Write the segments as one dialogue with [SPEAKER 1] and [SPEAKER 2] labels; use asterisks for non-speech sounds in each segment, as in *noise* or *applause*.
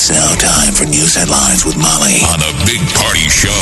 [SPEAKER 1] It's now time for news headlines with Molly on the Big Party Show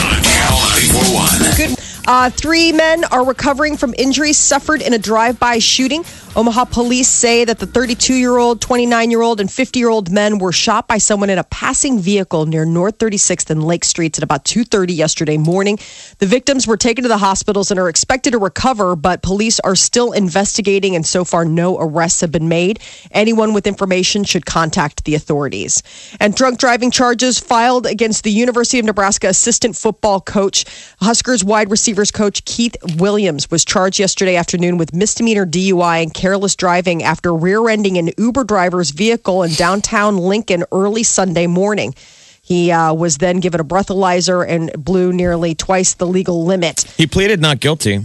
[SPEAKER 1] on Channel 941.
[SPEAKER 2] Good. Uh, three men are recovering from injuries suffered in a drive-by shooting. Omaha police say that the 32-year-old, 29-year-old, and 50-year-old men were shot by someone in a passing vehicle near North 36th and Lake Streets at about 2:30 yesterday morning. The victims were taken to the hospitals and are expected to recover, but police are still investigating, and so far no arrests have been made. Anyone with information should contact the authorities. And drunk driving charges filed against the University of Nebraska assistant football coach, Huskers wide receivers coach Keith Williams was charged yesterday afternoon with misdemeanor DUI and careless driving after rear-ending an Uber driver's vehicle in downtown Lincoln early Sunday morning. He uh, was then given a breathalyzer and blew nearly twice the legal limit.
[SPEAKER 3] He pleaded not guilty.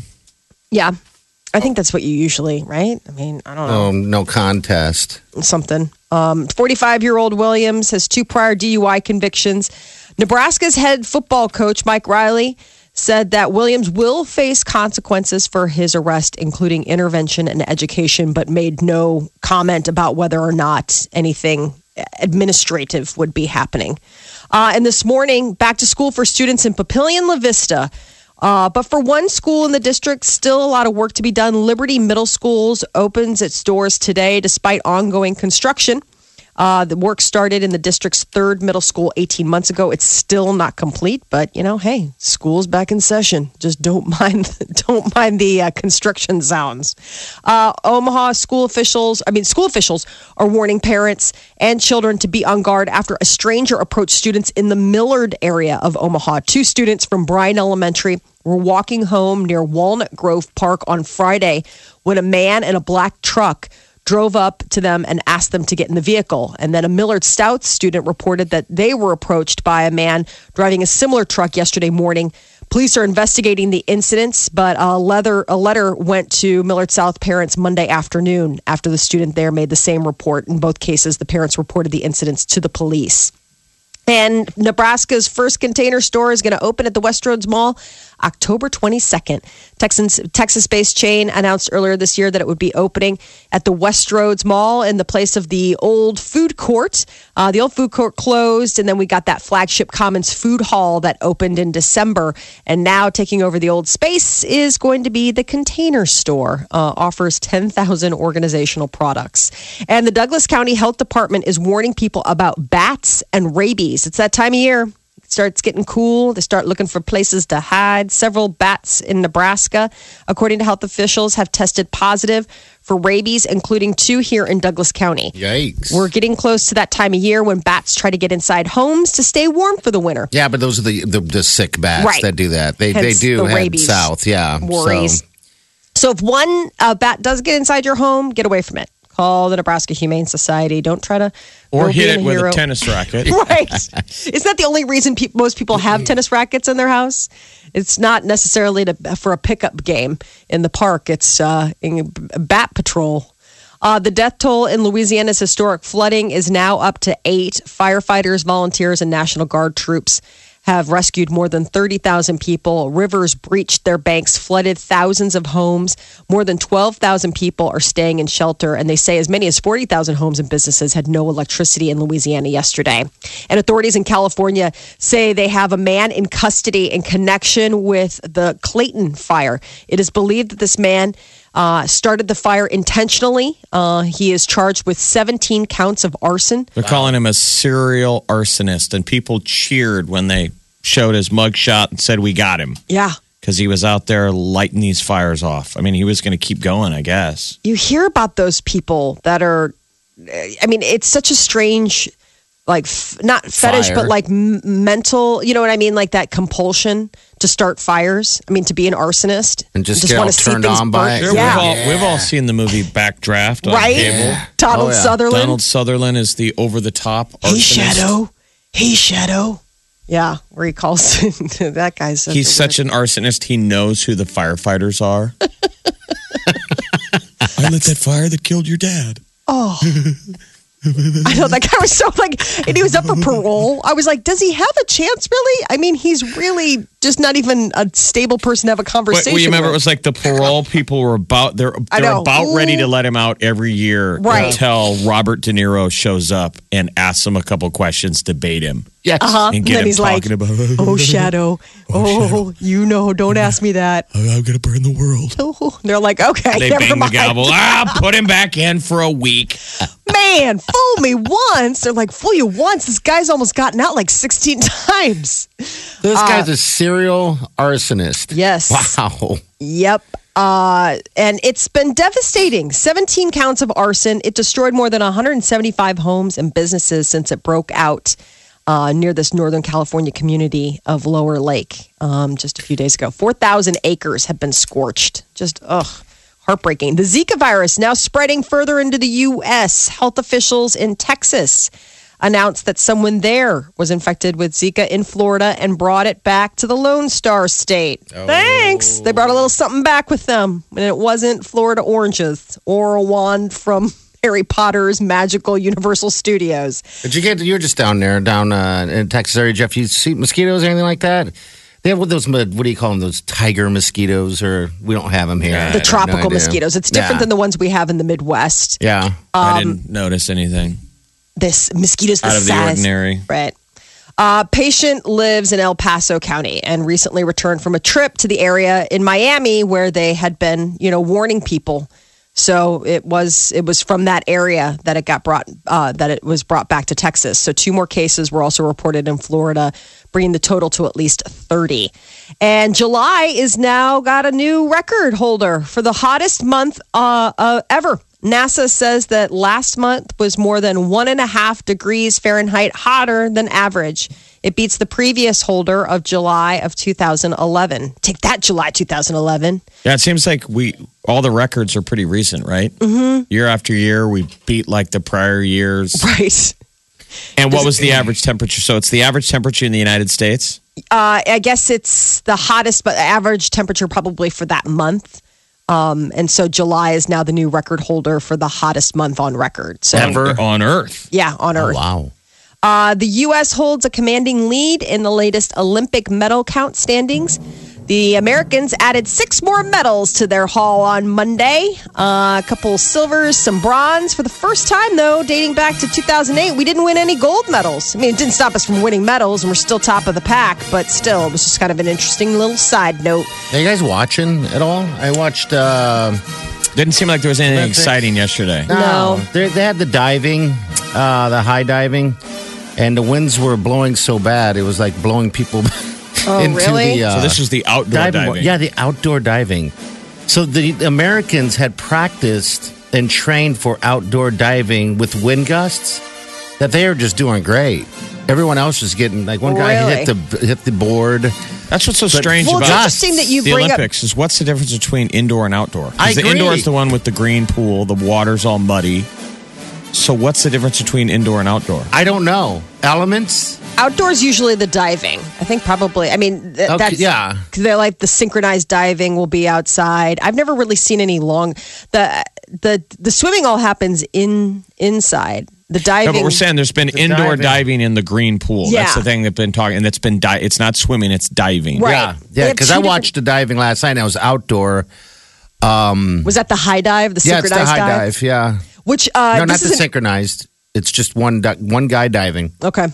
[SPEAKER 2] Yeah. I think that's what you usually, right? I mean, I don't know.
[SPEAKER 4] Um, no contest.
[SPEAKER 2] something. Um, 45 year old Williams has two prior DUI convictions. Nebraska's head football coach, Mike Riley, said that Williams will face consequences for his arrest, including intervention and education, but made no comment about whether or not anything administrative would be happening. Uh, and this morning, back to school for students in Papillion La Vista. Uh, but for one school in the district, still a lot of work to be done. Liberty Middle Schools opens its doors today despite ongoing construction. Uh, the work started in the district's third middle school 18 months ago. It's still not complete, but you know, hey, school's back in session. Just don't *laughs* mind, don't mind the uh, construction sounds. Uh, Omaha school officials, I mean, school officials are warning parents and children to be on guard after a stranger approached students in the Millard area of Omaha. Two students from Bryan Elementary were walking home near Walnut Grove Park on Friday when a man in a black truck drove up to them and asked them to get in the vehicle. And then a Millard South student reported that they were approached by a man driving a similar truck yesterday morning. Police are investigating the incidents, but a letter, a letter went to Millard South parents Monday afternoon after the student there made the same report. In both cases, the parents reported the incidents to the police. And Nebraska's first container store is going to open at the Westroads Mall October 22nd. Texans, Texas-based chain announced earlier this year that it would be opening at the Westroads Mall in the place of the old food court. Uh, the old food court closed, and then we got that flagship Commons Food Hall that opened in December. And now taking over the old space is going to be the Container Store. Uh, offers 10,000 organizational products. And the Douglas County Health Department is warning people about bats and rabies. It's that time of year starts getting cool. They start looking for places to hide. Several bats in Nebraska, according to health officials, have tested positive for rabies, including two here in Douglas County.
[SPEAKER 4] Yikes.
[SPEAKER 2] We're getting close to that time of year when bats try to get inside homes to stay warm for the winter.
[SPEAKER 4] yeah, but those are the the, the sick bats
[SPEAKER 2] Right.
[SPEAKER 4] that do that. They they do
[SPEAKER 2] the
[SPEAKER 4] head
[SPEAKER 2] rabies
[SPEAKER 4] south. Yeah.
[SPEAKER 2] Worries.
[SPEAKER 4] So,
[SPEAKER 2] So if one uh, bat does get inside your home, get away from it. Call the Nebraska Humane Society. Don't try to
[SPEAKER 3] Or hit it with
[SPEAKER 2] hero.
[SPEAKER 3] a tennis *laughs* racket.
[SPEAKER 2] right. Isn't that the only reason pe- most people have tennis rackets in their house? It's not necessarily to, for a pickup game in the park. It's uh, in bat patrol. Uh, the death toll in Louisiana's historic flooding is now up to eight. Firefighters, volunteers, and National Guard troops have rescued more than 30,000 people. Rivers breached their banks, flooded thousands of homes. More than 12,000 people are staying in shelter, and they say as many as 40,000 homes and businesses had no electricity in Louisiana yesterday. And authorities in California say they have a man in custody in connection with the Clayton fire. It is believed that this man uh, started the fire intentionally. Uh, he is charged with 17 counts of arson.
[SPEAKER 3] They're calling him a serial arsonist, and people cheered when they showed his mugshot and said, "We got him,"
[SPEAKER 2] Yeah.
[SPEAKER 3] because he was out there lighting these fires off. I mean, he was going to keep going, I guess.
[SPEAKER 2] you hear about those people that are i mean it's such a strange like f- not fetish,
[SPEAKER 4] Fire.
[SPEAKER 2] but like m- mental. You know what I mean? Like that compulsion to start fires. I mean, to be an arsonist
[SPEAKER 4] And just get
[SPEAKER 2] wanna
[SPEAKER 4] all
[SPEAKER 2] see
[SPEAKER 4] turned
[SPEAKER 2] things
[SPEAKER 4] on by
[SPEAKER 2] burn.
[SPEAKER 4] it.
[SPEAKER 3] Sure,
[SPEAKER 2] Yeah,
[SPEAKER 3] we've, all, we've all seen the movie Backdraft on
[SPEAKER 2] right.
[SPEAKER 3] cable.
[SPEAKER 2] Donald
[SPEAKER 4] Oh, yeah.
[SPEAKER 2] Sutherland.
[SPEAKER 3] Donald Sutherland is the over the top arsonist. hey.
[SPEAKER 2] Shadow. Hey Shadow. Yeah, where he calls *laughs* that guy's. such
[SPEAKER 3] He's such an arsonist. He knows who the firefighters are. *laughs* *laughs* I lit that fire that killed your dad. Oh. *laughs*
[SPEAKER 2] I know that guy was so like, and he was up for parole. I was like, does he have a chance, really? I mean, he's really just not even a stable person to have a
[SPEAKER 3] But
[SPEAKER 2] conversation.
[SPEAKER 3] well, you remember it was like the parole people were about they're they're
[SPEAKER 2] know.
[SPEAKER 3] about ready to let him out every year
[SPEAKER 2] Right.
[SPEAKER 3] until Robert De Niro shows up and asks him a couple questions, debate him,
[SPEAKER 4] Yes.
[SPEAKER 2] Uh-huh.
[SPEAKER 3] and
[SPEAKER 2] And
[SPEAKER 3] get
[SPEAKER 2] then
[SPEAKER 3] him
[SPEAKER 2] he's like,
[SPEAKER 3] talking about.
[SPEAKER 2] oh, Shadow. *laughs* Oh, you know, don't ask me that.
[SPEAKER 3] I'm gonna burn the world. *laughs*
[SPEAKER 2] Oh, they're like, okay,
[SPEAKER 3] They
[SPEAKER 2] never
[SPEAKER 3] bang the gavel. *laughs* Ah, put him back in for a week.
[SPEAKER 2] Man, fool me once. They're like, fool you once. This guy's almost gotten out like 16 times.
[SPEAKER 4] This guy's a serial arsonist.
[SPEAKER 2] Yes.
[SPEAKER 4] Wow.
[SPEAKER 2] Yep. Uh, and it's been devastating. 17 counts of arson. It destroyed more than 175 homes and businesses since it broke out uh, near this Northern California community of Lower Lake um, just a few days ago. 4,000 acres have been scorched. Just, ugh. Heartbreaking. The Zika virus now spreading further into the U.S. Health officials in Texas announced that someone there was infected with Zika in Florida and brought it back to the Lone Star State. Thanks. They brought a little something back with them. And it wasn't Florida oranges or a wand from *laughs* Harry Potter's magical Universal Studios.
[SPEAKER 4] Did you get? You're just down there, down uh, in Texas area, Jeff. You see mosquitoes or anything like that? They have what those. What do you call them? Those tiger mosquitoes, or we don't have them here. I
[SPEAKER 2] The tropical
[SPEAKER 4] no
[SPEAKER 2] mosquitoes. It's different
[SPEAKER 4] Yeah.
[SPEAKER 2] than the ones we have in the Midwest.
[SPEAKER 4] Yeah.
[SPEAKER 3] I didn't notice anything
[SPEAKER 2] This mosquitoes the
[SPEAKER 3] out of the
[SPEAKER 2] size.
[SPEAKER 3] ordinary.
[SPEAKER 2] Right. Uh, patient lives in El Paso County and recently returned from a trip to the area in Miami where they had been, you know, warning people. So it was it was from that area that it got brought uh, that it was brought back to Texas. So two more cases were also reported in Florida, bringing the total to at least thirty. And July is now got a new record holder for the hottest month uh, uh, ever. NASA says that last month was more than one and a half degrees Fahrenheit hotter than average. It beats the previous holder of July of 2011. Take that, July 2011.
[SPEAKER 3] Yeah, it seems like we all the records are pretty recent, right? Mm-hmm. Year after year, we beat like the prior years.
[SPEAKER 2] Right.
[SPEAKER 3] And what was the average temperature? So it's the average temperature in the United States.
[SPEAKER 2] Uh, I guess it's the hottest, but average temperature probably for that month. Um, and so July is now the new record holder for the hottest month on record. So,
[SPEAKER 3] on, on Earth.
[SPEAKER 2] yeah, on
[SPEAKER 4] Oh,
[SPEAKER 2] Earth.
[SPEAKER 4] wow.
[SPEAKER 2] Uh, the U.S. holds a commanding lead in the latest Olympic medal count standings. The Americans added six more medals to their haul on Monday. Uh, a couple silvers, some bronze. For the first time, though, dating back to 2008, we didn't win any gold medals. I mean, it didn't stop us from winning medals, and we're still top of the pack, but still, it was just kind of an interesting little side note.
[SPEAKER 4] Are you guys watching at all? I watched. Uh,
[SPEAKER 3] Didn't seem like there was anything
[SPEAKER 4] Olympics.
[SPEAKER 3] exciting yesterday.
[SPEAKER 2] No.
[SPEAKER 4] They, they had the diving, uh, the high diving, and the winds were blowing so bad it was like blowing people *laughs*
[SPEAKER 2] Oh,
[SPEAKER 4] into
[SPEAKER 2] really?
[SPEAKER 4] the. Uh,
[SPEAKER 3] So this was the outdoor
[SPEAKER 4] diving.
[SPEAKER 3] diving.
[SPEAKER 4] Yeah, the outdoor diving. So the Americans had practiced and trained for outdoor diving with wind gusts that they are just doing great. Everyone else is getting like one guy hit the hit the board.
[SPEAKER 3] That's what's so
[SPEAKER 4] But-
[SPEAKER 3] strange
[SPEAKER 2] Well,
[SPEAKER 3] about
[SPEAKER 2] interesting that you
[SPEAKER 3] the
[SPEAKER 2] bring up
[SPEAKER 3] Olympics is what's the difference between indoor and outdoor?
[SPEAKER 4] I
[SPEAKER 3] the
[SPEAKER 4] agree.
[SPEAKER 3] indoor is the one with the green pool, the water's all muddy. So what's the difference between indoor and outdoor?
[SPEAKER 4] I don't know elements.
[SPEAKER 2] Outdoors, usually the diving. I think probably. I mean, th-
[SPEAKER 4] Okay,
[SPEAKER 2] that's
[SPEAKER 4] yeah.
[SPEAKER 2] Because they're like the synchronized diving will be outside. I've never really seen any long. the the The swimming all happens in inside. The
[SPEAKER 3] No,
[SPEAKER 2] diving.
[SPEAKER 3] but we're saying there's been indoor
[SPEAKER 4] diving.
[SPEAKER 3] diving. in the green pool.
[SPEAKER 2] Yeah.
[SPEAKER 3] That's the thing they've been talking, and that's been di- it's not swimming, it's diving.
[SPEAKER 2] Right.
[SPEAKER 4] Yeah, yeah. Because
[SPEAKER 2] two
[SPEAKER 4] I
[SPEAKER 2] different-
[SPEAKER 4] watched the diving last night. and I was outdoor.
[SPEAKER 2] Um, was that the high dive? The
[SPEAKER 4] Yeah, it's
[SPEAKER 2] synchronized
[SPEAKER 4] the high dive. Yeah,
[SPEAKER 2] Which uh,
[SPEAKER 4] no, not
[SPEAKER 2] this
[SPEAKER 4] the synchronized. It's just one one guy diving.
[SPEAKER 2] Okay.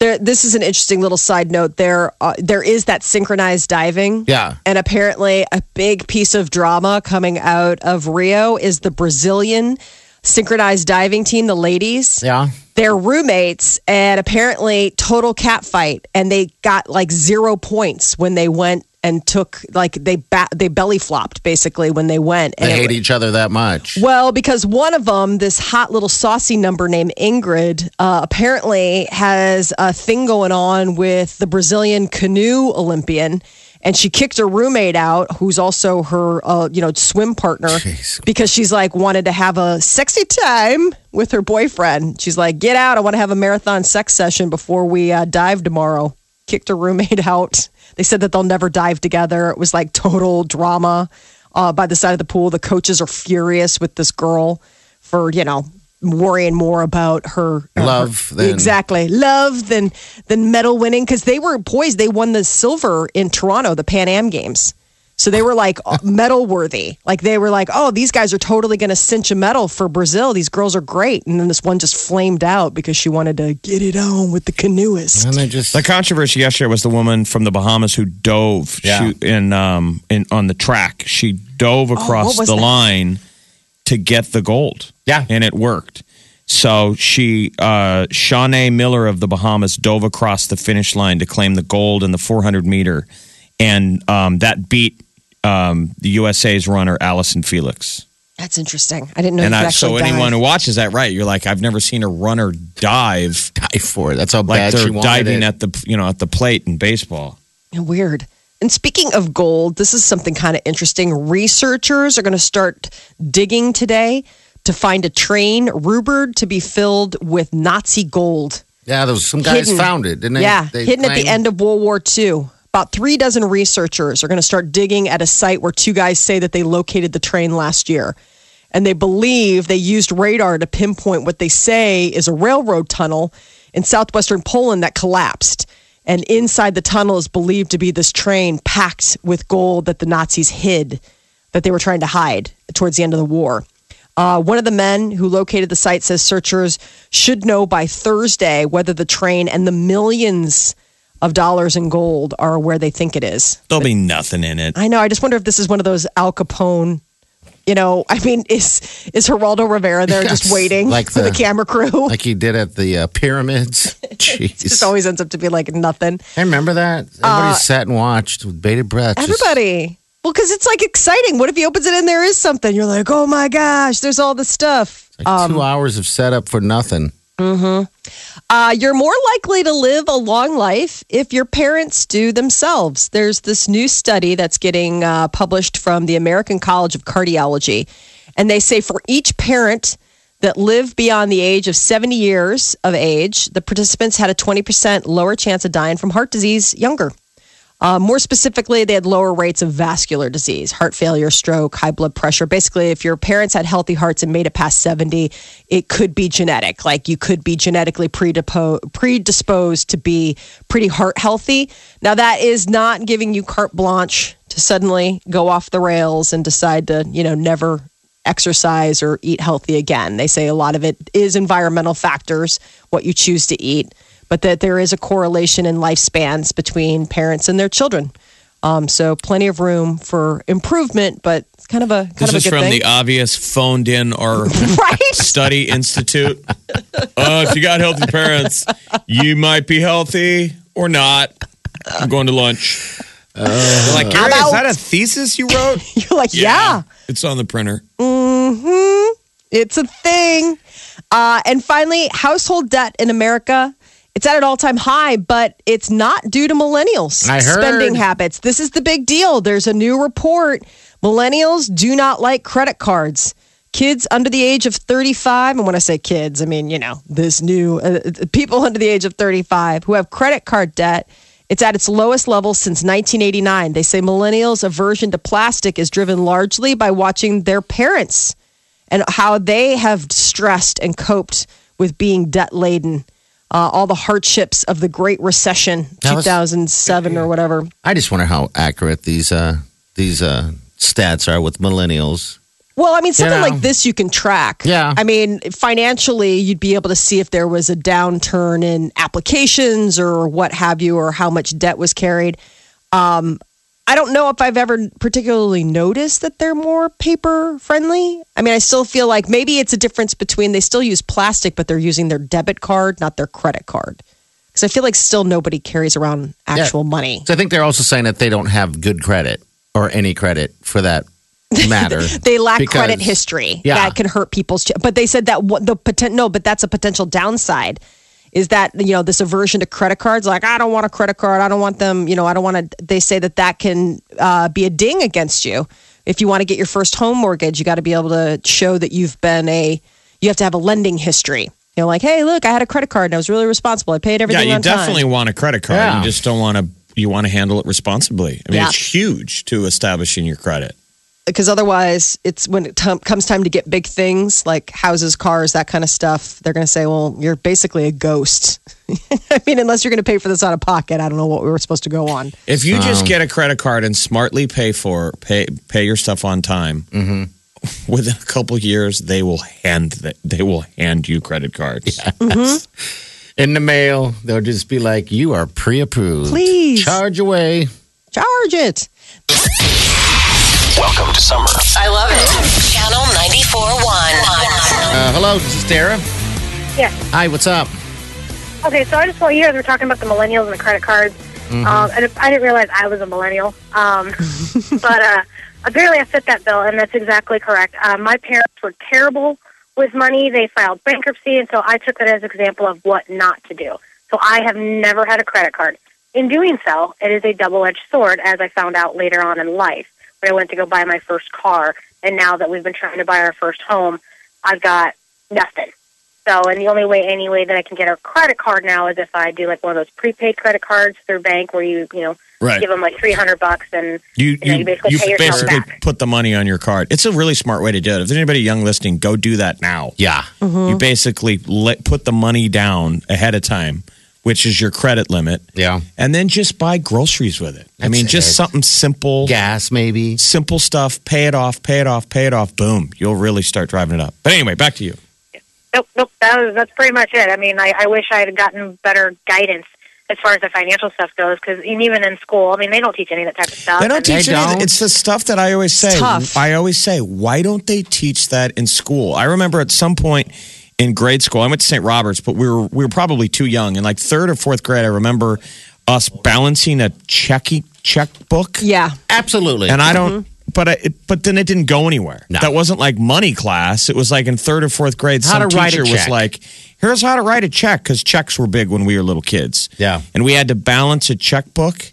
[SPEAKER 2] There, this is an interesting little side note. There, uh, there is that synchronized diving.
[SPEAKER 4] Yeah.
[SPEAKER 2] And apparently, a big piece of drama coming out of Rio is the Brazilian synchronized diving team, the ladies.
[SPEAKER 4] Yeah.
[SPEAKER 2] They're roommates, and apparently, total cat fight. And they got like zero points when they went and took like they ba- they belly flopped basically when they went. And
[SPEAKER 4] They
[SPEAKER 2] it-
[SPEAKER 4] hate each other that much.
[SPEAKER 2] well, because one of them, this hot little saucy number named Ingrid, uh, apparently has a thing going on with the Brazilian canoe Olympian. And she kicked her roommate out, who's also her, uh, you know, swim partner,
[SPEAKER 4] Jeez.
[SPEAKER 2] because she's like wanted to have a sexy time with her boyfriend. She's like, "Get out! I want to have a marathon sex session before we uh, dive tomorrow." Kicked a roommate *laughs* out. They said that they'll never dive together. It was like total drama uh, by the side of the pool. The coaches are furious with this girl for you know worrying more about her uh,
[SPEAKER 4] Love
[SPEAKER 2] her-
[SPEAKER 4] than-
[SPEAKER 2] exactly love than than medal winning because they were poised They won the silver in Toronto, the Pan Am Games. So they were like medal worthy. Like they were like, oh, these guys are totally going to cinch a medal for Brazil. These girls are great. And then this one just flamed out because she wanted to get it on with the canoeist.
[SPEAKER 4] And they just
[SPEAKER 3] The controversy yesterday was the woman from the Bahamas who dove
[SPEAKER 4] Yeah.
[SPEAKER 3] she, in um in on the track. She dove across
[SPEAKER 2] Oh,
[SPEAKER 3] the
[SPEAKER 2] that?
[SPEAKER 3] line to get the gold.
[SPEAKER 4] Yeah.
[SPEAKER 3] and it worked. So she, uh, Shaunae Miller of the Bahamas, dove across the finish line to claim the gold in the 400 meter, and um, that beat um, the USA's runner Allison Felix.
[SPEAKER 2] That's interesting. I didn't know
[SPEAKER 3] and I, so
[SPEAKER 2] actually
[SPEAKER 3] anyone who watches that, right? You're like, I've never seen a runner dive
[SPEAKER 4] dive for it. That's how
[SPEAKER 3] like
[SPEAKER 4] bad she
[SPEAKER 3] they're
[SPEAKER 4] wanted
[SPEAKER 3] diving
[SPEAKER 4] it.
[SPEAKER 3] at the you know at the plate in baseball.
[SPEAKER 2] Weird. And speaking of gold, this is something kind of interesting. Researchers are going to start digging today to find a train rumored to be filled with Nazi gold.
[SPEAKER 4] yeah, those some guys
[SPEAKER 2] Hidden.
[SPEAKER 4] found it, didn't they?
[SPEAKER 2] yeah,
[SPEAKER 4] They
[SPEAKER 2] hidden at the end of World War II. About three dozen researchers are going to start digging at a site where two guys say that they located the train last year. And they believe they used radar to pinpoint what they say is a railroad tunnel in southwestern Poland that collapsed. And inside the tunnel is believed to be this train packed with gold that the Nazis hid, that they were trying to hide towards the end of the war. Uh, one of the men who located the site says searchers should know by Thursday whether the train and the millions of dollars in gold are where they think it is.
[SPEAKER 3] There'll be nothing in it.
[SPEAKER 2] I know. I just wonder if this is one of those Al Capone. You know, *laughs* I mean, is is Geraldo Rivera there just waiting
[SPEAKER 4] like
[SPEAKER 2] for the,
[SPEAKER 4] the-
[SPEAKER 2] camera crew? *laughs*
[SPEAKER 4] like he did at the uh, pyramids. *laughs* Jeez.
[SPEAKER 2] just always ends up to be like nothing.
[SPEAKER 4] I remember that. Everybody sat and watched with bated breath. just-
[SPEAKER 2] Everybody. Well, because it's like exciting. What if he opens it and there is something? You're like, oh my gosh, there's all this stuff.
[SPEAKER 4] like
[SPEAKER 2] Um,
[SPEAKER 4] two hours of setup for nothing.
[SPEAKER 2] Uh, you're more likely to live a long life if your parents do themselves. There's this new study that's getting uh, published from the American College of Cardiology. And they say for each parent that lived beyond the age of 70 years of age, the participants had a 20% lower chance of dying from heart disease younger. Uh, more specifically, they had lower rates of vascular disease, heart failure, stroke, high blood pressure. Basically, if your parents had healthy hearts and made it past 70, it could be genetic. Like you could be genetically predisposed to be pretty heart healthy. Now, that is not giving you carte blanche to suddenly go off the rails and decide to, you know, never exercise or eat healthy again. They say a lot of it is environmental factors, what you choose to eat, but that there is a correlation in lifespans between parents and their children. Um, so plenty of room for improvement, but it's kind of a kind
[SPEAKER 3] This
[SPEAKER 2] of a
[SPEAKER 3] is from
[SPEAKER 2] thing,
[SPEAKER 3] the obvious phoned in or *laughs*
[SPEAKER 2] right?
[SPEAKER 3] study institute. Uh, if you got healthy parents, you might be healthy or not. I'm going to lunch. They're like, Gary, is that a thesis you wrote? *laughs*
[SPEAKER 2] You're like, yeah.
[SPEAKER 3] It's on the printer.
[SPEAKER 2] hmm It's a thing. Uh, and finally, household debt in America. It's at an all time high, but it's not due to millennials'
[SPEAKER 4] I heard.
[SPEAKER 2] spending habits. This is the big deal. There's a new report. Millennials do not like credit cards. Kids under the age of 35, and when I say kids, I mean, you know, this new uh, people under the age of 35 who have credit card debt. It's at its lowest level since 1989. They say millennials' aversion to plastic is driven largely by watching their parents and how they have stressed and coped with being debt laden. Uh, all the hardships of the Great Recession, 2007 or whatever.
[SPEAKER 4] I just wonder how accurate these uh, these uh, stats are with millennials.
[SPEAKER 2] Well, I mean, something
[SPEAKER 4] know.
[SPEAKER 2] like this you can track.
[SPEAKER 4] Yeah.
[SPEAKER 2] I mean, financially, you'd be able to see if there was a downturn in applications or what have you, or how much debt was carried. Um, I don't know if I've ever particularly noticed that they're more paper friendly. I mean, I still feel like maybe it's a difference between they still use plastic, but they're using their debit card, not their credit card. Because I feel like still nobody carries around actual money.
[SPEAKER 4] So I think they're also saying that they don't have good credit or any credit for that matter. *laughs*
[SPEAKER 2] They lack
[SPEAKER 4] Because-
[SPEAKER 2] credit history
[SPEAKER 4] Yeah.
[SPEAKER 2] that can hurt people's. ch- But they said that what the potential. no, but that's a potential downside. Is that you know this aversion to credit cards? Like I don't want a credit card. I don't want them. You know I don't want to. They say that that can uh, be a ding against you if you want to get your first home mortgage. You got to be able to show that you've been a. You have to have a lending history. You know, like hey, look, I had a credit card and I was really responsible. I paid
[SPEAKER 3] Yeah,
[SPEAKER 2] everything
[SPEAKER 3] you
[SPEAKER 2] on time.
[SPEAKER 3] definitely want a credit card.
[SPEAKER 4] Yeah.
[SPEAKER 3] You just don't want to. You want to handle it responsibly. I mean,
[SPEAKER 2] Yeah.
[SPEAKER 3] it's huge to establishing your credit.
[SPEAKER 2] Because otherwise it's when it t- comes time to get big things like houses cars that kind of stuff they're going to say well you're basically a ghost *laughs* i mean unless you're going to pay for this out of pocket i don't know what we were supposed to go on
[SPEAKER 3] If you just um, get a credit card and smartly pay for pay pay your stuff on time, mm-hmm. *laughs* within a couple years they will hand that they will hand you credit cards. Yes. *laughs* Mm-hmm.
[SPEAKER 4] In the mail, they'll just be like, "You are pre-approved.
[SPEAKER 2] Please.
[SPEAKER 4] charge away."
[SPEAKER 2] charge it
[SPEAKER 1] Welcome to summer.
[SPEAKER 5] I love it. Channel 94.1.
[SPEAKER 4] Uh, hello, this is Tara.
[SPEAKER 6] Yes.
[SPEAKER 4] Hi, what's up?
[SPEAKER 6] Okay, so I just want you guys were talking about the millennials and the credit cards.
[SPEAKER 4] Mm-hmm.
[SPEAKER 6] Um, and I didn't realize I was a millennial. Um, *laughs* but uh, apparently I fit that bill, and that's exactly correct. Uh, my parents were terrible with money. They filed bankruptcy, and so I took that as an example of what not to do. So I have never had a credit card. In doing so, it is a double-edged sword, as I found out later on in life when I went to go buy my first car. And now that we've been trying to buy our first home, I've got nothing. So, and the only way, any way that I can get a credit card now is if I do like one of those prepaid credit cards through bank where you, you know,
[SPEAKER 3] Right.
[SPEAKER 6] give them like three hundred bucks and
[SPEAKER 3] You
[SPEAKER 6] know,
[SPEAKER 3] you,
[SPEAKER 6] you basically
[SPEAKER 3] you
[SPEAKER 6] pay yourself
[SPEAKER 3] basically
[SPEAKER 6] back.
[SPEAKER 3] put the money on your card. It's a really smart way to do it. If there's anybody young listening, go do that now.
[SPEAKER 4] Yeah.
[SPEAKER 2] Mm-hmm.
[SPEAKER 3] You basically let, put the money down ahead of time, which is your credit limit,
[SPEAKER 4] Yeah.
[SPEAKER 3] and then just buy groceries with it. I mean, just
[SPEAKER 4] it.
[SPEAKER 3] something simple.
[SPEAKER 4] Gas, maybe.
[SPEAKER 3] simple stuff. Pay it off, pay it off, pay it off. Boom, you'll really start driving it up. But anyway, back to you.
[SPEAKER 6] nope, nope. That was, that's pretty much it. I mean, I, I wish I had gotten better guidance as far as the financial stuff goes, because even in school, I mean, they don't teach any of that type of stuff.
[SPEAKER 3] They don't teach
[SPEAKER 4] They
[SPEAKER 3] any it.
[SPEAKER 4] don't.
[SPEAKER 3] It's the stuff that I always say.
[SPEAKER 2] tough.
[SPEAKER 3] I always say, why don't they teach that in school? I remember at some point in grade school, I went to St. Robert's, but we were we were probably too young. In like third or fourth grade, I remember us balancing a checky checkbook.
[SPEAKER 2] yeah
[SPEAKER 4] Absolutely.
[SPEAKER 3] And I don't. Mm-hmm. But I, but then it didn't go anywhere.
[SPEAKER 4] No.
[SPEAKER 3] That wasn't like money class. It was like in third or fourth grade.
[SPEAKER 4] How
[SPEAKER 3] some
[SPEAKER 4] to write a
[SPEAKER 3] teacher was like, "Here's how to write a check," because checks were big when we were little kids.
[SPEAKER 4] Yeah.
[SPEAKER 3] and we had to balance a checkbook,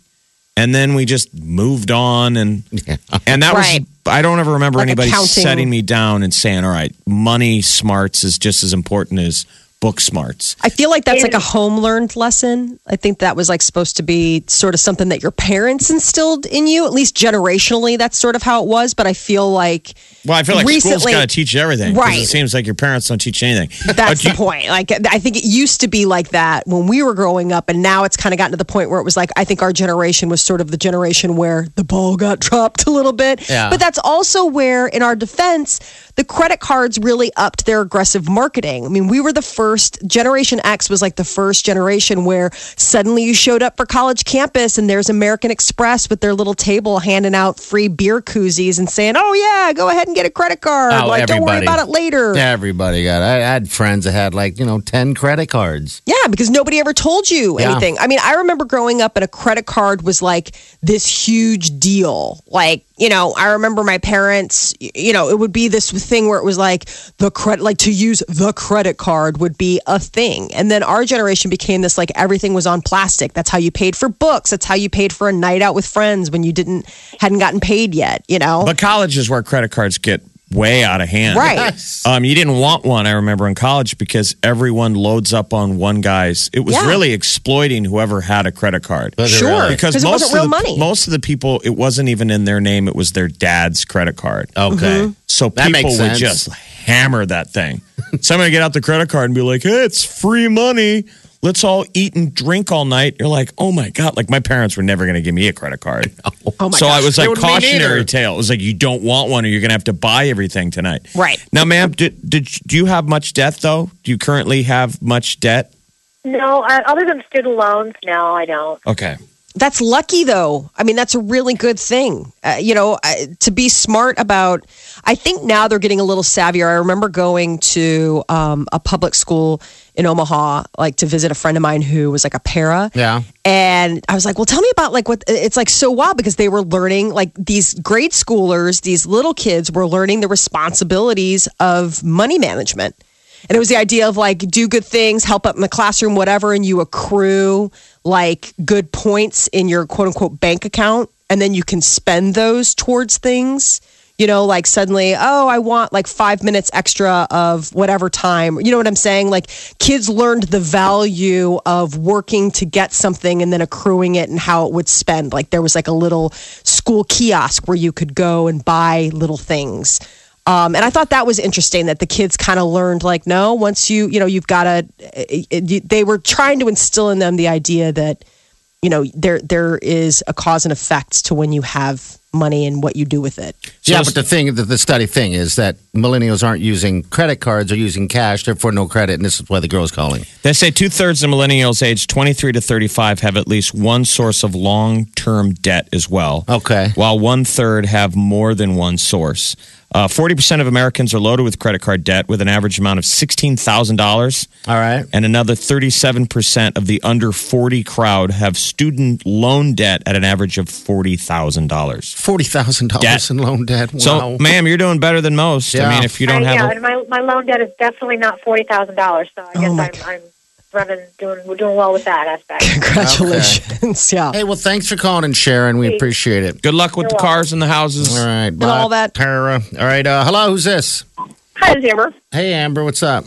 [SPEAKER 3] and then we just moved on, and *laughs* and that
[SPEAKER 2] Right.
[SPEAKER 3] was. I don't ever remember
[SPEAKER 2] Like
[SPEAKER 3] anybody
[SPEAKER 2] accounting.
[SPEAKER 3] setting me down and saying, "All right, money smarts is just as important as book smarts."
[SPEAKER 2] I feel like that's like a home learned lesson. I think that was like supposed to be sort of something that your parents instilled in you, at least generationally. That's sort of how it was. But I feel like
[SPEAKER 3] Well, I feel like school's
[SPEAKER 2] Recently-
[SPEAKER 3] got to teach everything.
[SPEAKER 2] Right.
[SPEAKER 3] It seems like your parents don't teach anything.
[SPEAKER 2] that's
[SPEAKER 3] But
[SPEAKER 2] the
[SPEAKER 3] you-
[SPEAKER 2] point. Like I think it used to be like that when we were growing up, and now it's kind of gotten to the point where it was like I think our generation was sort of the generation where the ball got *laughs* dropped a little bit.
[SPEAKER 4] Yeah.
[SPEAKER 2] But that's also where, in our defense, the credit cards really upped their aggressive marketing. I mean, we were the first generation X was like the first generation where suddenly you showed up for college campus and there's American Express with their little table handing out free beer koozies and saying, "Oh yeah, go ahead and get a credit card.
[SPEAKER 4] Oh,
[SPEAKER 2] like don't worry about it later."
[SPEAKER 4] Everybody got. I had friends that had like you know ten credit cards.
[SPEAKER 2] Yeah, because nobody ever told you
[SPEAKER 4] Yeah.
[SPEAKER 2] anything. I mean, I remember growing up and a credit card was like this huge deal. Like, you know, I remember my parents, you know, it would be this thing where it was like the credit, like to use the credit card would be a thing. And then our generation became this like everything was on plastic. That's how you paid for books. That's how you paid for a night out with friends when you didn't, hadn't gotten paid yet, you know?
[SPEAKER 3] But college is where credit cards get way out of hand.
[SPEAKER 2] Right.
[SPEAKER 3] Um, you didn't want one, I remember, in college because everyone loads up on one guy's. It was
[SPEAKER 2] Yeah.
[SPEAKER 3] really exploiting whoever had a credit card.
[SPEAKER 4] Was it
[SPEAKER 2] Sure.
[SPEAKER 4] really?
[SPEAKER 3] Because
[SPEAKER 2] 'Cause it
[SPEAKER 3] most
[SPEAKER 2] wasn't
[SPEAKER 3] of
[SPEAKER 2] real
[SPEAKER 3] the,
[SPEAKER 2] money.
[SPEAKER 3] most of the people, it wasn't even in their name; it was their dad's credit card.
[SPEAKER 4] Okay.
[SPEAKER 3] So
[SPEAKER 4] That
[SPEAKER 3] people would
[SPEAKER 4] sense.
[SPEAKER 3] just hammer that thing. *laughs* Somebody would get out the credit card and be like, "Hey, it's free money. Let's all eat and drink all night." You're like, "Oh my god!" Like my parents were never going to give me a credit card. *laughs*
[SPEAKER 2] oh my
[SPEAKER 3] so
[SPEAKER 2] gosh.
[SPEAKER 3] I was
[SPEAKER 4] They
[SPEAKER 3] like
[SPEAKER 4] wouldn't me
[SPEAKER 3] cautionary
[SPEAKER 4] neither.
[SPEAKER 3] tale. It was like you don't want one, or you're going to have to buy everything tonight.
[SPEAKER 2] Right.
[SPEAKER 3] now, ma'am, did, did do you have much debt though? Do you currently have much debt?
[SPEAKER 6] No, uh, other than student loans, no, I don't.
[SPEAKER 3] Okay.
[SPEAKER 2] That's lucky, though. I mean, that's a really good thing. Uh, you know, uh, to be smart about. I think now they're getting a little savvier. I remember going to um, a public school in Omaha, like to visit a friend of mine who was like a para.
[SPEAKER 4] Yeah.
[SPEAKER 2] And I was like, well, tell me about like what it's like so wild because they were learning, like these grade schoolers, these little kids were learning the responsibilities of money management. And it was the idea of like do good things, help out in the classroom, whatever, and you accrue like good points in your quote unquote bank account. And then you can spend those towards things. You know, like suddenly, oh, I want like five minutes extra of whatever time. You know what I'm saying? Like kids learned the value of working to get something and then accruing it and how it would spend. Like there was like a little school kiosk where you could go and buy little things. Um, and I thought that was interesting that the kids kind of learned like, no, once you, you know, you've got to, eh, eh, eh, they were trying to instill in them the idea that, you know, there, there is a cause and effect to when you have money and what you do with it.
[SPEAKER 4] yeah, but the thing, the, the study thing is that millennials aren't using credit cards or using cash, therefore no credit, and this is why the girl's calling.
[SPEAKER 3] They say two thirds of millennials aged 23 to 35 have at least one source of long term debt as well.
[SPEAKER 4] Okay.
[SPEAKER 3] While one third have more than one source. Uh, 40% of Americans are loaded with credit card debt with an average amount of $16,000.
[SPEAKER 4] All right.
[SPEAKER 3] And another 37% of the under 40 crowd have student loan debt at an average of $40,000.
[SPEAKER 4] $40,000 in loan debt. Wow.
[SPEAKER 3] So, ma'am, you're doing better than most.
[SPEAKER 4] Yeah.
[SPEAKER 3] I mean, if you don't
[SPEAKER 6] I,
[SPEAKER 3] have
[SPEAKER 6] yeah,
[SPEAKER 3] a,
[SPEAKER 6] and my my loan debt is definitely not forty thousand dollars. So I guess
[SPEAKER 2] Oh, my
[SPEAKER 6] I'm, I'm running doing we're doing well with that aspect. *laughs*
[SPEAKER 2] Congratulations. Yeah.
[SPEAKER 4] hey, well, thanks for calling and sharing. We appreciate it.
[SPEAKER 3] good luck with the cars and the houses.
[SPEAKER 4] All right. Bye,
[SPEAKER 2] all that.
[SPEAKER 4] Tara. All right. Uh, hello. Who's this?
[SPEAKER 7] Hi, it's Amber.
[SPEAKER 4] Hey, Amber. What's up?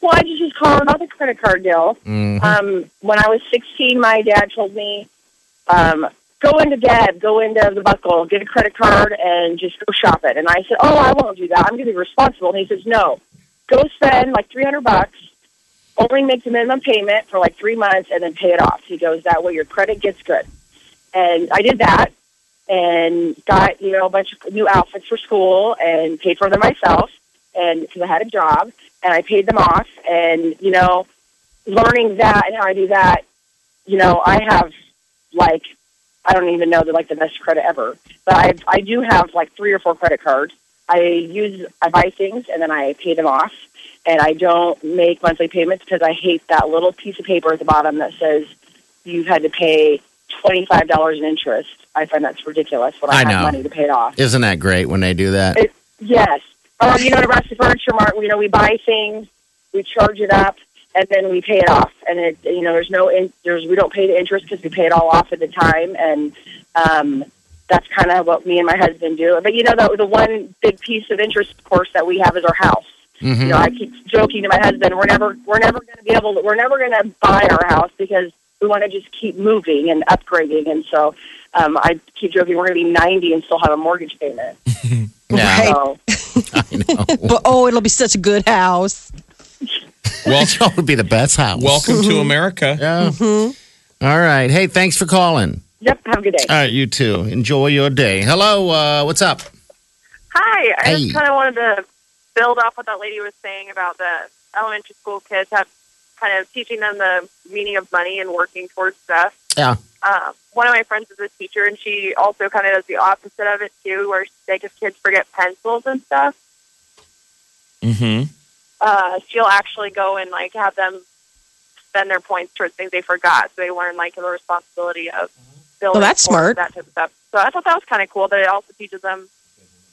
[SPEAKER 7] Well, I just was calling about the credit card deal.
[SPEAKER 4] Mm-hmm.
[SPEAKER 7] Um, when I was 16, my dad told me, um, go into Deb, go into the Buckle, get a credit card, and just go shop it. And I said, oh, I won't do that. I'm going to be responsible. And he says, no, go spend like 300 bucks, only make the minimum payment for like three months, and then pay it off. He goes, that way your credit gets good. And I did that and got, you know, a bunch of new outfits for school and paid for them myself and because I had a job and I paid them off and you know learning that and how I do that you know I have like I don't even know the like the best credit ever but I I do have like three or four credit cards I use I buy things and then I pay them off and I don't make monthly payments because I hate that little piece of paper at the bottom that says you've had to pay twenty five dollars in interest I find that's ridiculous when I,
[SPEAKER 4] I
[SPEAKER 7] have
[SPEAKER 4] know.
[SPEAKER 7] money to pay it off
[SPEAKER 4] Isn't that great when they do that?
[SPEAKER 7] it, yes. Or you know, Nebraska Furniture Mart. You know, we buy things, we charge it up, and then we pay it off. And it, you know, there's no, in, there's we don't pay the interest because we pay it all off at the time, and um, that's kind of what me and my husband do. But you know, the the one big piece of interest, of course, that we have is our house.
[SPEAKER 4] Mm-hmm.
[SPEAKER 7] You know, I keep joking to my husband, we're never, we're never going to be able to, we're never going to buy our house because we want to just keep moving and upgrading. And so, um, I keep joking, we're going to be 90 and still have a mortgage payment. *laughs*
[SPEAKER 4] Yeah.
[SPEAKER 2] Right.
[SPEAKER 7] So, *laughs*
[SPEAKER 4] I know. *laughs*
[SPEAKER 2] But oh, it'll be such a good house.
[SPEAKER 3] Well,
[SPEAKER 4] that would be the best house.
[SPEAKER 3] welcome to America.
[SPEAKER 4] Yeah.
[SPEAKER 2] Mm-hmm.
[SPEAKER 4] All right. Hey, thanks for calling.
[SPEAKER 7] yep. Have a good day.
[SPEAKER 4] All right, you too. Enjoy your day. Hello. Uh, what's up?
[SPEAKER 8] Hi, I
[SPEAKER 4] Hey.
[SPEAKER 8] just kind of wanted to build off what that lady was saying about the elementary school kids have kind of teaching them the meaning of money and working towards stuff.
[SPEAKER 4] Yeah.
[SPEAKER 8] Um, one of my friends is a teacher, and she also kind of does the opposite of it too, where like if kids forget pencils and stuff,
[SPEAKER 3] hmm
[SPEAKER 8] uh, she'll actually go and like have them spend their points towards things they forgot, so they learn like the responsibility of building.
[SPEAKER 2] Well, that's smart.
[SPEAKER 8] That type of stuff. So I thought that was kind of cool that it also teaches them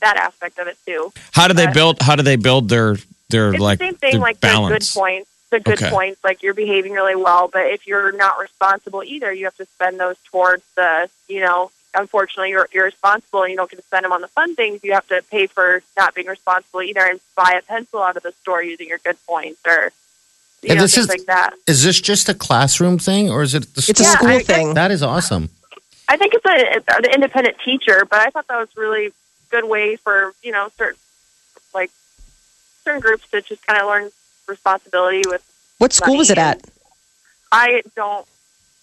[SPEAKER 8] that aspect of it too.
[SPEAKER 3] How do they
[SPEAKER 8] Uh,
[SPEAKER 3] build? How do they build their their
[SPEAKER 8] It's
[SPEAKER 3] like
[SPEAKER 8] the same thing,
[SPEAKER 3] their
[SPEAKER 8] like
[SPEAKER 3] balance?
[SPEAKER 8] the good points. The good
[SPEAKER 3] Okay.
[SPEAKER 8] points, like you're behaving really well, but if you're not responsible either, you have to spend those towards the, you know, unfortunately you're irresponsible and you don't get to spend them on the fun things. You have to pay for not being responsible either and buy a pencil out of the store using your good points or, you
[SPEAKER 4] And
[SPEAKER 8] know,
[SPEAKER 4] this
[SPEAKER 8] things
[SPEAKER 4] is-
[SPEAKER 8] like that.
[SPEAKER 4] Is this just a classroom thing, or is it the
[SPEAKER 2] It's a
[SPEAKER 8] Yeah,
[SPEAKER 2] school
[SPEAKER 8] I-
[SPEAKER 2] thing.
[SPEAKER 4] That is awesome.
[SPEAKER 8] I think it's a, it's an independent teacher, but I thought that was really good way for, you know, certain, like, certain groups to just kind of learn responsibility with
[SPEAKER 2] What school was it at?
[SPEAKER 8] I don't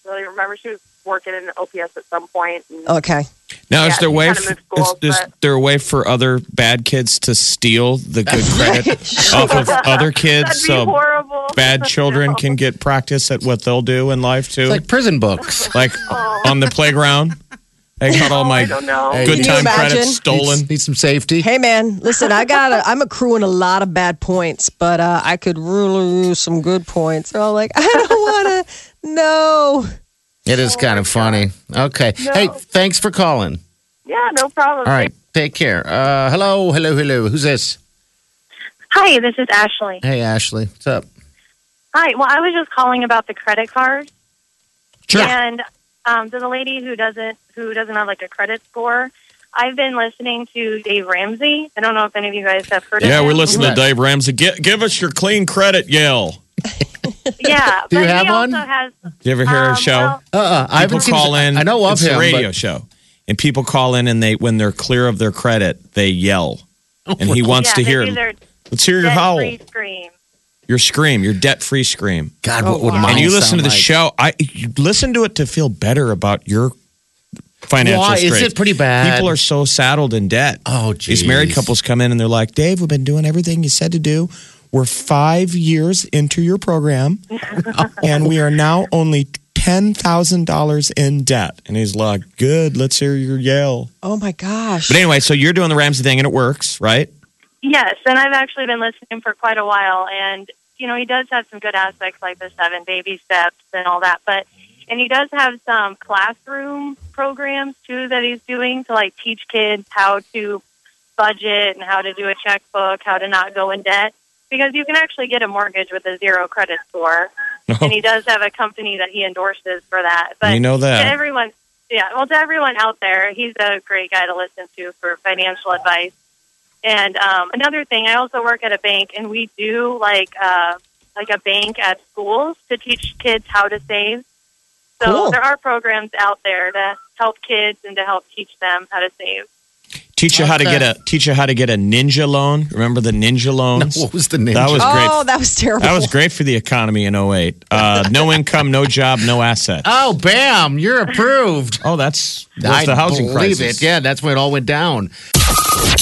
[SPEAKER 8] really remember. She was working in OPS at some point. And
[SPEAKER 2] Okay.
[SPEAKER 3] Now, is there a way?
[SPEAKER 8] kinda
[SPEAKER 3] f-
[SPEAKER 8] moved
[SPEAKER 3] is, is there a way for other bad kids to steal the good *laughs* credit off of other *laughs* kids,
[SPEAKER 8] That'd be
[SPEAKER 3] so
[SPEAKER 8] horrible.
[SPEAKER 3] bad *laughs* children
[SPEAKER 8] No.
[SPEAKER 3] can get practice at what they'll do in life too,
[SPEAKER 4] It's like prison books.
[SPEAKER 3] like
[SPEAKER 8] Oh.
[SPEAKER 3] on the playground I got all my
[SPEAKER 8] I don't know.
[SPEAKER 3] Good time credits stolen.
[SPEAKER 4] Need, need some safety.
[SPEAKER 2] Hey man, listen, I got to I'm accruing a lot of bad points, but uh, I could really use some good points. So I'm like, *laughs* I don't want to. No.
[SPEAKER 4] It is kind of funny. Okay. Hey, thanks for calling.
[SPEAKER 8] Yeah, no problem.
[SPEAKER 4] All right. Take care. Uh, hello, hello, hello. Who's this?
[SPEAKER 9] Hi, this is Ashley.
[SPEAKER 4] Hey, Ashley. What's up?
[SPEAKER 9] Hi. Well, I was just calling about the credit card.
[SPEAKER 4] Sure.
[SPEAKER 9] And um, to the lady who doesn't who doesn't have like a credit score, I've been listening to Dave Ramsey. I don't know if any of you guys have heard of
[SPEAKER 3] Yeah, we're listening to Dave Ramsey. Gi- give us your clean credit yell.
[SPEAKER 9] Yeah, *laughs*
[SPEAKER 4] Do you have one?
[SPEAKER 9] has.
[SPEAKER 3] Do you ever hear
[SPEAKER 9] um,
[SPEAKER 3] a show?
[SPEAKER 9] well,
[SPEAKER 4] Uh-uh. I
[SPEAKER 3] people
[SPEAKER 4] haven't seen
[SPEAKER 3] call in.
[SPEAKER 4] I know of
[SPEAKER 3] it's
[SPEAKER 4] him.
[SPEAKER 3] a radio
[SPEAKER 4] but-
[SPEAKER 3] show, and people call in and they when they're clear of their credit, they yell, and he wants
[SPEAKER 9] yeah,
[SPEAKER 3] to hear.
[SPEAKER 9] do their
[SPEAKER 3] Let's hear your howl,
[SPEAKER 9] scream.
[SPEAKER 3] your scream, your debt-free scream.
[SPEAKER 4] God,
[SPEAKER 2] Oh,
[SPEAKER 4] what would
[SPEAKER 2] wow.
[SPEAKER 4] mine
[SPEAKER 3] and you listen
[SPEAKER 4] sound
[SPEAKER 3] to the
[SPEAKER 4] like?
[SPEAKER 3] show. I you listen to it to feel better about your financial
[SPEAKER 4] Why? Is it pretty bad?
[SPEAKER 3] People are so saddled in debt.
[SPEAKER 4] Oh,
[SPEAKER 3] These married couples come in and they're like, Dave, we've been doing everything you said to do. We're five years into your program, *laughs* and we are now only ten thousand dollars in debt. And he's like, "Good, let's hear your yell."
[SPEAKER 2] Oh my gosh.
[SPEAKER 3] But anyway, so you're doing the Ramsey thing, and it works, right?
[SPEAKER 9] Yes, and I've actually been listening for quite a while, and you know he does have some good aspects like the seven baby steps and all that, but and he does have some classroom programs too that he's doing to like teach kids how to budget and how to do a checkbook, how to not go in debt, because you can actually get a mortgage with a zero credit score, and he does have a company that he endorses for that. But
[SPEAKER 3] you know
[SPEAKER 9] to
[SPEAKER 3] that.
[SPEAKER 9] everyone, yeah, well, to everyone out there, he's a great guy to listen to for financial advice. And um, another thing, I also work at a bank, and we do like uh, like a bank at schools to teach kids how to save. So
[SPEAKER 2] Cool.
[SPEAKER 9] there are programs out there to help kids and to help teach them how to save.
[SPEAKER 3] Teach you how to get a teach you how to get a ninja loan. Remember the ninja loans?
[SPEAKER 4] What was the name?
[SPEAKER 3] That was great.
[SPEAKER 2] oh,
[SPEAKER 3] great.
[SPEAKER 2] that was terrible.
[SPEAKER 3] That was great for the economy in 08. Uh, no *laughs* income, no job, no assets.
[SPEAKER 4] Oh, bam! You're approved.
[SPEAKER 3] Oh, that's was
[SPEAKER 4] I
[SPEAKER 3] the housing
[SPEAKER 4] believe
[SPEAKER 3] crisis.
[SPEAKER 4] it. Yeah, that's when it all went down.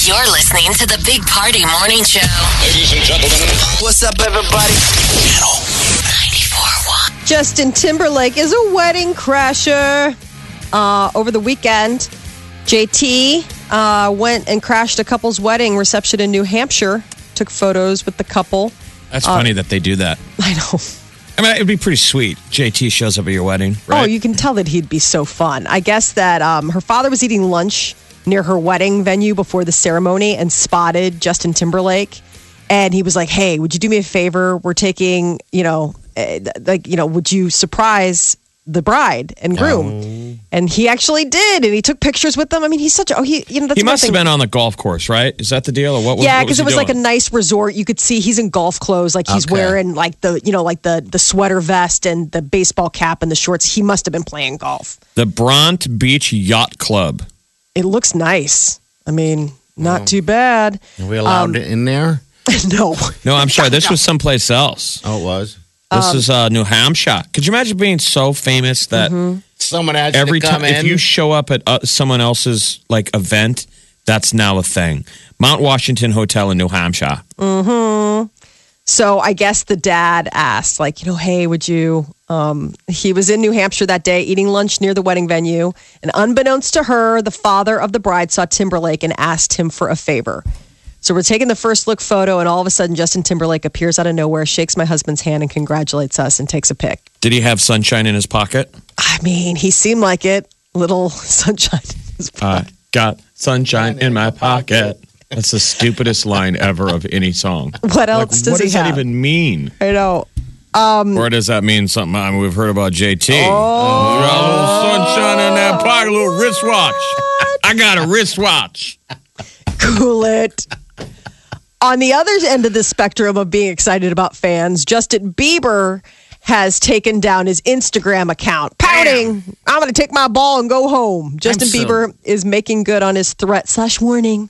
[SPEAKER 5] You're listening to the Big Party Morning Show.
[SPEAKER 1] Ladies and gentlemen,
[SPEAKER 10] What's up, everybody?
[SPEAKER 1] channel
[SPEAKER 5] 94.1.
[SPEAKER 2] Justin Timberlake is a wedding crasher. Uh, over the weekend, JT uh, went and crashed a couple's wedding reception in New Hampshire. Took photos with the couple.
[SPEAKER 3] That's funny that they do that. *laughs*
[SPEAKER 2] I know.
[SPEAKER 3] I mean, it'd be pretty sweet. JT shows up at your wedding, right?
[SPEAKER 2] Oh, you can tell that he'd be so fun. I guess that um, her father was eating lunch near her wedding venue before the ceremony and spotted Justin Timberlake. And he was like, "Hey, would you do me a favor? We're taking, you know, like, you know, would you surprise the bride and groom?" And he actually did, and he took pictures with them. I mean, he's such a oh, he, you know, that's
[SPEAKER 3] he
[SPEAKER 2] another
[SPEAKER 3] must have been on the golf course, right? Is that the deal, or what? was
[SPEAKER 2] Yeah, because it was like a nice resort. You could see he's in golf clothes, like he's
[SPEAKER 4] Okay.
[SPEAKER 2] wearing like the you know like the the sweater vest and the baseball cap and the shorts. He must have been playing golf.
[SPEAKER 3] the Bront Beach Yacht Club.
[SPEAKER 2] It looks nice. I mean, not too bad.
[SPEAKER 4] Are we allowed
[SPEAKER 2] Um,
[SPEAKER 4] in there? *laughs*
[SPEAKER 2] no.
[SPEAKER 3] No, I'm *laughs* sorry. This was someplace else.
[SPEAKER 4] Oh, it was.
[SPEAKER 3] This
[SPEAKER 2] Um,
[SPEAKER 3] is uh, New Hampshire. Could you imagine being so famous that
[SPEAKER 2] Mm-hmm.
[SPEAKER 4] Someone asked
[SPEAKER 3] every
[SPEAKER 4] you to come
[SPEAKER 3] time if you show up at uh, someone else's like event, that's now a thing. Mount Washington Hotel in New Hampshire.
[SPEAKER 2] So I guess the dad asked, like, you know, hey, would you? Um, he was in New Hampshire that day eating lunch near the wedding venue, and unbeknownst to her, the father of the bride saw Timberlake and asked him for a favor. So we're taking the first look photo, and all of a sudden, Justin Timberlake appears out of nowhere, shakes my husband's hand, and congratulates us, and takes a pic.
[SPEAKER 3] Did he have sunshine in his pocket?
[SPEAKER 2] I mean, he seemed like it. Little *laughs* sunshine. in his
[SPEAKER 3] I got sunshine in my pocket. That's the stupidest line ever of any song. *laughs*
[SPEAKER 2] What else
[SPEAKER 3] Like,
[SPEAKER 2] does
[SPEAKER 3] what
[SPEAKER 2] he
[SPEAKER 3] does
[SPEAKER 2] have?
[SPEAKER 3] that even mean?
[SPEAKER 2] I know.
[SPEAKER 3] Um, or does that mean something? I mean, we've heard about JT. Oh, a little sunshine in that pocket, a little wristwatch. I got a wristwatch.
[SPEAKER 2] cool it. On the other end of the spectrum of being excited about fans, Justin Bieber has taken down his Instagram account, pouting, I'm going to take my ball and go home. Justin
[SPEAKER 4] so-
[SPEAKER 2] Bieber is making good on his threat slash warning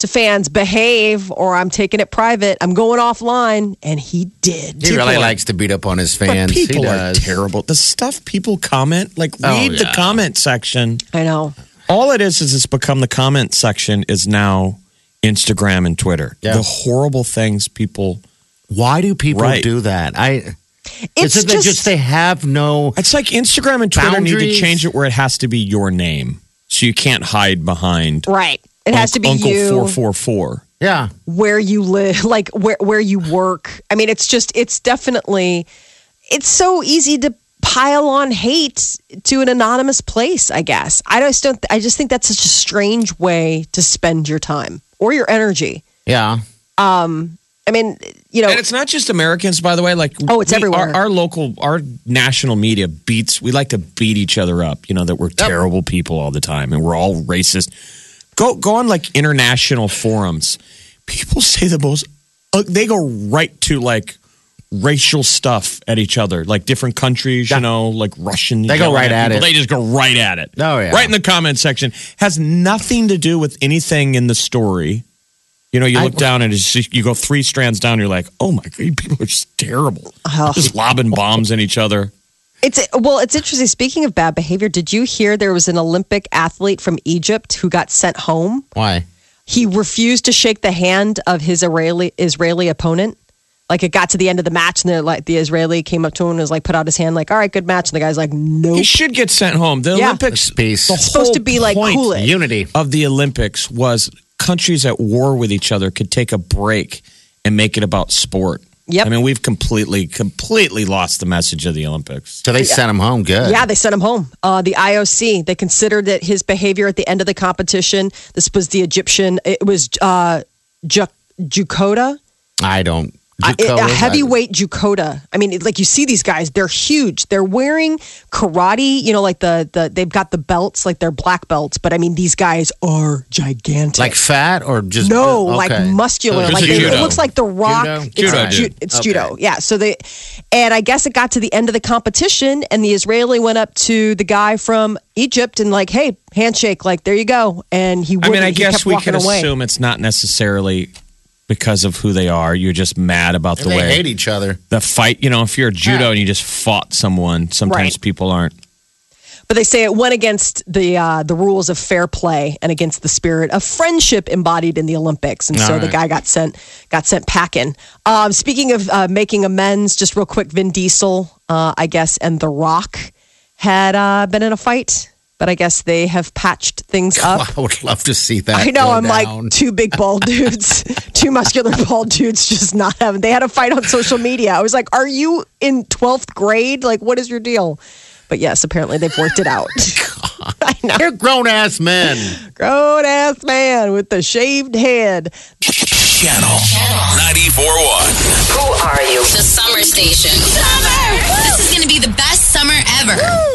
[SPEAKER 2] to fans behave or I'm taking it private. I'm going offline. And he did.
[SPEAKER 4] he really
[SPEAKER 3] are-
[SPEAKER 4] likes to beat up on his
[SPEAKER 3] But
[SPEAKER 4] fans.
[SPEAKER 3] people
[SPEAKER 4] he
[SPEAKER 3] are terrible. The stuff people comment, like
[SPEAKER 4] Oh,
[SPEAKER 3] read the comment section.
[SPEAKER 2] I know.
[SPEAKER 3] All it is is it's become the comment section is now Instagram and Twitter.
[SPEAKER 4] Yeah.
[SPEAKER 3] The horrible things people.
[SPEAKER 4] Why do people
[SPEAKER 3] Right.
[SPEAKER 4] do that? I.
[SPEAKER 2] It's
[SPEAKER 4] it they
[SPEAKER 2] just,
[SPEAKER 4] just they have no.
[SPEAKER 3] It's like Instagram and Twitter need to change it where it has to be your name. So you can't hide behind
[SPEAKER 2] Right. It has to be
[SPEAKER 3] Uncle four four four.
[SPEAKER 4] Yeah.
[SPEAKER 2] where you live, *laughs* like where where you work. I mean, it's just it's definitely it's so easy to pile on hate to an anonymous place. I guess I just don't. I just think that's such a strange way to spend your time or your energy.
[SPEAKER 4] Yeah.
[SPEAKER 2] Um, I mean, you know,
[SPEAKER 3] And it's not just Americans, by the way. Like,
[SPEAKER 2] Oh, it's
[SPEAKER 3] we-
[SPEAKER 2] everywhere.
[SPEAKER 3] Our, our local, our national media beats. We like to beat each other up. You know that we're terrible people all the time, and we're all racist. Go, go on like international forums. People say the most. Uh, they go right to like racial stuff at each other, like different countries. You know, like Russian.
[SPEAKER 4] They go right at
[SPEAKER 3] people.
[SPEAKER 4] it.
[SPEAKER 3] They just go right at it.
[SPEAKER 4] Oh, yeah.
[SPEAKER 3] right in the comment section. Has nothing to do with anything in the story. You know, you
[SPEAKER 4] I-
[SPEAKER 3] look down and it's just, you go three strands down. You're like, oh my god, *laughs* people are just terrible,
[SPEAKER 2] Oh.
[SPEAKER 3] just lobbing bombs at each other.
[SPEAKER 2] It's well, it's interesting. Speaking of bad behavior, did you hear there was an Olympic athlete from Egypt who got sent home?
[SPEAKER 4] Why?
[SPEAKER 2] He refused to shake the hand of his Israeli Israeli opponent. Like it got to the end of the match, and the like the Israeli came up to him and was like, put out his hand, like, "All right, good match." And the guy's like,
[SPEAKER 3] no.
[SPEAKER 2] He
[SPEAKER 3] should get sent home. The
[SPEAKER 2] Yeah.
[SPEAKER 3] Olympics,
[SPEAKER 4] It's peace.
[SPEAKER 3] the
[SPEAKER 4] It's
[SPEAKER 2] supposed to be, like,
[SPEAKER 3] point
[SPEAKER 2] cool it.
[SPEAKER 4] Unity.
[SPEAKER 3] of the Olympics was countries at war with each other could take a break and make it about sport.
[SPEAKER 2] Yep.
[SPEAKER 3] I mean, we've completely, completely lost the message of the Olympics.
[SPEAKER 4] So they sent him home. Good.
[SPEAKER 2] Yeah, they sent him home. Uh, the IOC they considered that his behavior at the end of the competition. This was the Egyptian. It was uh, Ju- Jukota.
[SPEAKER 4] I don't.
[SPEAKER 2] A heavyweight Jukota. I mean, like you see these guys, they're huge. They're wearing karate, you know, like the the they've got the belts, like they're black belts. But I mean, these guys are gigantic.
[SPEAKER 4] Like fat or just
[SPEAKER 2] no,
[SPEAKER 4] okay.
[SPEAKER 2] like muscular.
[SPEAKER 3] So
[SPEAKER 2] like they, it looks like the Rock.
[SPEAKER 4] Judo?
[SPEAKER 2] It's,
[SPEAKER 3] Judo,
[SPEAKER 2] ju- it's
[SPEAKER 4] Okay.
[SPEAKER 2] judo. Yeah. So they, and I guess it got to the end of the competition, and the Israeli went up to the guy from Egypt and like, hey, handshake, like there you go. And he.
[SPEAKER 3] I mean, I
[SPEAKER 2] he
[SPEAKER 3] guess we can
[SPEAKER 2] away.
[SPEAKER 3] assume it's not necessarily because of who they are. You're just mad about
[SPEAKER 4] And
[SPEAKER 3] the
[SPEAKER 4] they
[SPEAKER 3] way
[SPEAKER 4] hate each other.
[SPEAKER 3] the fight. You know, if you're a judo
[SPEAKER 4] Yeah.
[SPEAKER 3] and you just fought someone, sometimes
[SPEAKER 2] Right.
[SPEAKER 3] people aren't.
[SPEAKER 2] But they say it went against the uh, the rules of fair play and against the spirit of friendship embodied in the Olympics, and so
[SPEAKER 4] All
[SPEAKER 2] the guy got sent got sent packing. Um, speaking of uh, making amends, just real quick, Vin Diesel, uh, I guess, and The Rock had uh, been in a fight, but I guess they have patched things *laughs* up.
[SPEAKER 4] I would love to see that.
[SPEAKER 2] I know.
[SPEAKER 4] go
[SPEAKER 2] I'm
[SPEAKER 4] down.
[SPEAKER 2] like two big bald *laughs* dudes, two muscular bald dudes, just not having. They had a fight on social media. I was like, "Are you in twelfth grade? Like, what is your deal?" But yes, apparently they've worked it out. *laughs* I know,
[SPEAKER 4] They're grown ass men.
[SPEAKER 2] grown ass man with the shaved head.
[SPEAKER 1] Channel 94.1.
[SPEAKER 5] Who are you? The Summer Station. Summer! This is going to be the best summer ever.